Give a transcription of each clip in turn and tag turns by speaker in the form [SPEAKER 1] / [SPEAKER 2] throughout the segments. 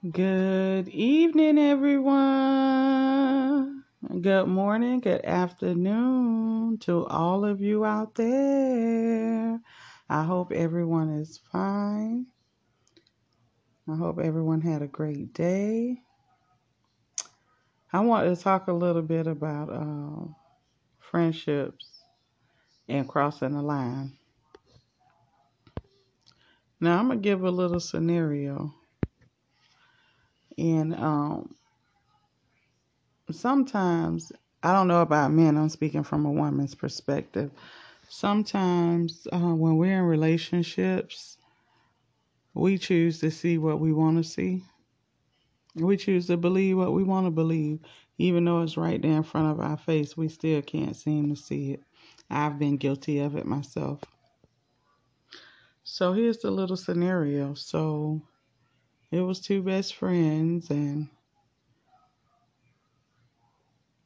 [SPEAKER 1] Good evening, everyone. Good morning, good afternoon to all of you out there. I hope everyone is fine. I hope everyone had a great day. I want to talk a little bit about um, friendships and crossing the line. Now, I'm going to give a little scenario. And um, sometimes, I don't know about men, I'm speaking from a woman's perspective. Sometimes, uh, when we're in relationships, we choose to see what we want to see. We choose to believe what we want to believe. Even though it's right there in front of our face, we still can't seem to see it. I've been guilty of it myself. So here's the little scenario. So it was two best friends, and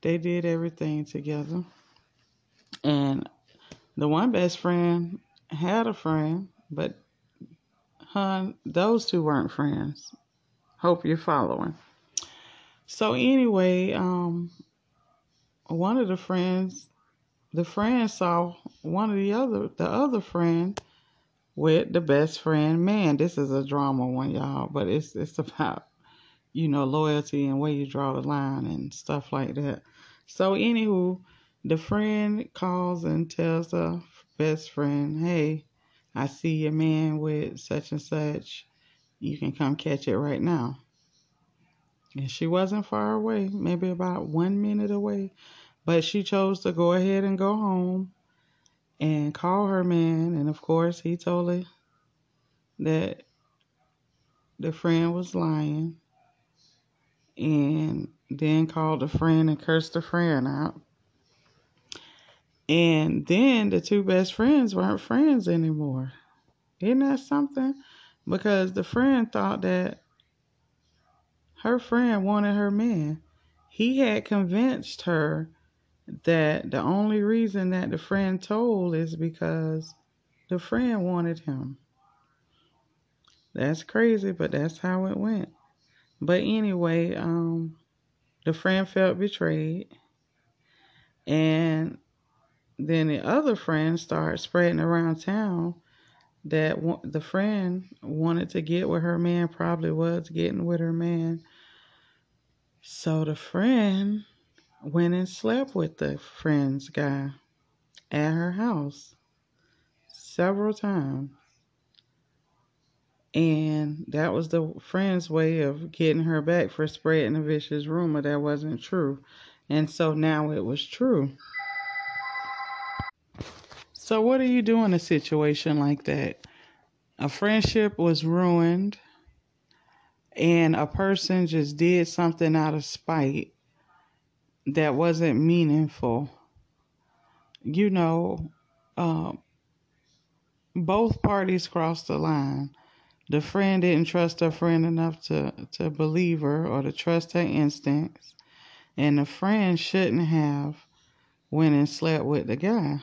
[SPEAKER 1] they did everything together. And the one best friend had a friend, but hun, those two weren't friends. Hope you're following. So anyway, um, one of the friends, the friend saw one of the other, the other friend with the best friend man. This is a drama one, y'all, but it's it's about you know loyalty and where you draw the line and stuff like that. So anywho, the friend calls and tells the best friend, "Hey, I see your man with such and such. You can come catch it right now." And she wasn't far away, maybe about one minute away, but she chose to go ahead and go home and call her man. And of course, he told her that the friend was lying and then called the friend and cursed the friend out. And then the two best friends weren't friends anymore. Isn't that something? Because the friend thought that her friend wanted her man. He had convinced her that the only reason that the friend told is because the friend wanted him. That's crazy, but that's how it went. But anyway, um, the friend felt betrayed, and then the other friend started spreading around town that the friend wanted to get where her man probably was getting with her man. So the friend went and slept with the friend's guy at her house several times. And that was the friend's way of getting her back for spreading a vicious rumor that wasn't true. And so now it was true. So, what do you do in a situation like that? A friendship was ruined, and a person just did something out of spite that wasn't meaningful. You know, uh, both parties crossed the line. The friend didn't trust her friend enough to, to believe her or to trust her instincts. And the friend shouldn't have went and slept with the guy.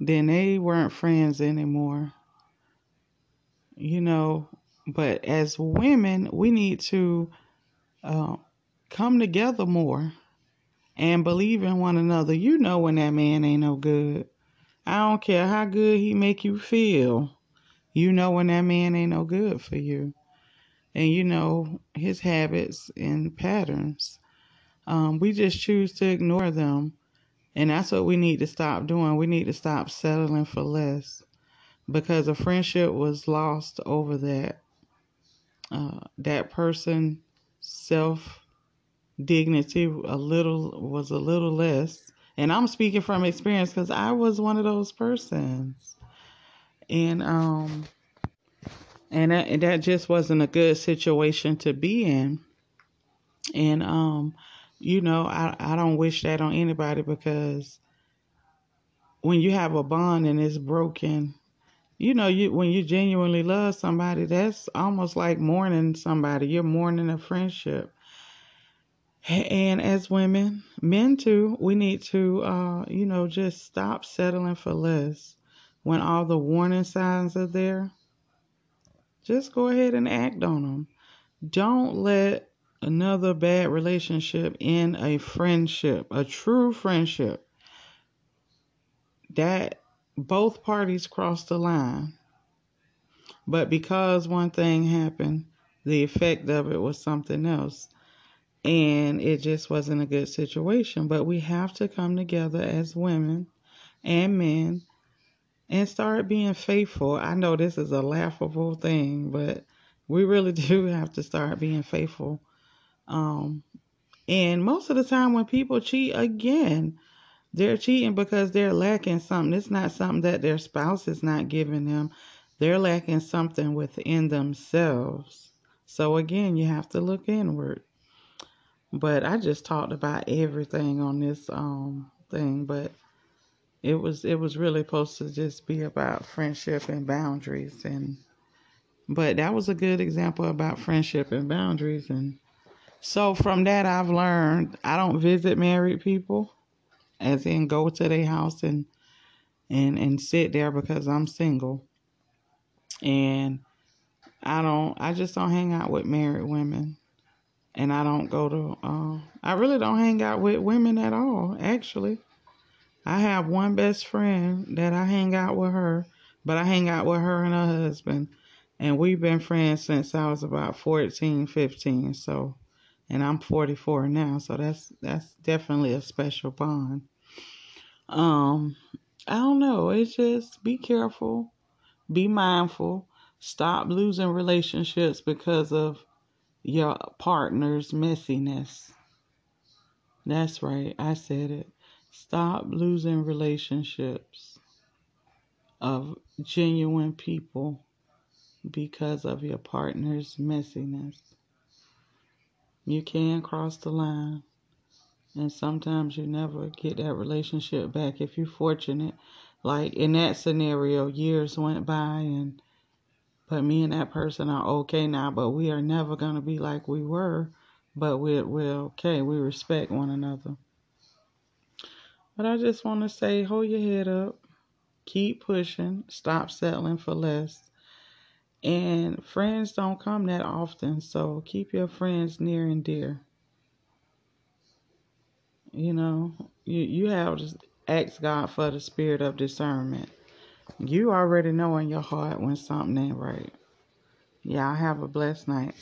[SPEAKER 1] Then they weren't friends anymore. You know, but as women, we need to uh, come together more and believe in one another. You know when that man ain't no good. I don't care how good he make you feel. You know when that man ain't no good for you. And you know his habits and patterns. Um, we just choose to ignore them. And that's what we need to stop doing. We need to stop settling for less. Because a friendship was lost over that. Uh, that person self dignity a little was a little less. And i'm speaking from experience because i was one of those persons. And um and that, and that just wasn't a good situation to be in. And um you know i i don't wish that on anybody because when you have a bond and it's broken you know you when you genuinely love somebody that's almost like mourning somebody. You're mourning a friendship and as women, men too, we need to, uh, you know, just stop settling for less. When all the warning signs are there, just go ahead and act on them. Don't let another bad relationship in a friendship, a true friendship, that both parties cross the line. But because one thing happened, the effect of it was something else. And it just wasn't a good situation. But we have to come together as women and men and start being faithful. I know this is a laughable thing, but we really do have to start being faithful. Um, and most of the time, when people cheat again, they're cheating because they're lacking something. It's not something that their spouse is not giving them. They're lacking something within themselves. So again, you have to look inward. But I just talked about everything on this um thing, but it was it was really supposed to just be about friendship and boundaries and but that was a good example about friendship and boundaries. And so from that I've learned I don't visit married people as in go to their house and and and sit there because I'm single. And I don't I just don't hang out with married women and I don't go to uh, I really don't hang out with women at all actually I have one best friend that I hang out with her but I hang out with her and her husband and we've been friends since I was about 14 15 so and I'm 44 now so that's that's definitely a special bond um I don't know it's just be careful be mindful. Stop losing relationships because of your partner's messiness. That's right, I said it. Stop losing relationships of genuine people because of your partner's messiness. You can cross the line, and sometimes you never get that relationship back if you're fortunate like in that scenario, years went by and but me and that person are okay now, but we are never gonna be like we were. But we're we're okay, we respect one another. But I just wanna say hold your head up, keep pushing, stop settling for less. And friends don't come that often, so keep your friends near and dear. You know, you you have to ask God for the spirit of discernment. You already know in your heart when something ain't right. Y'all have a blessed night.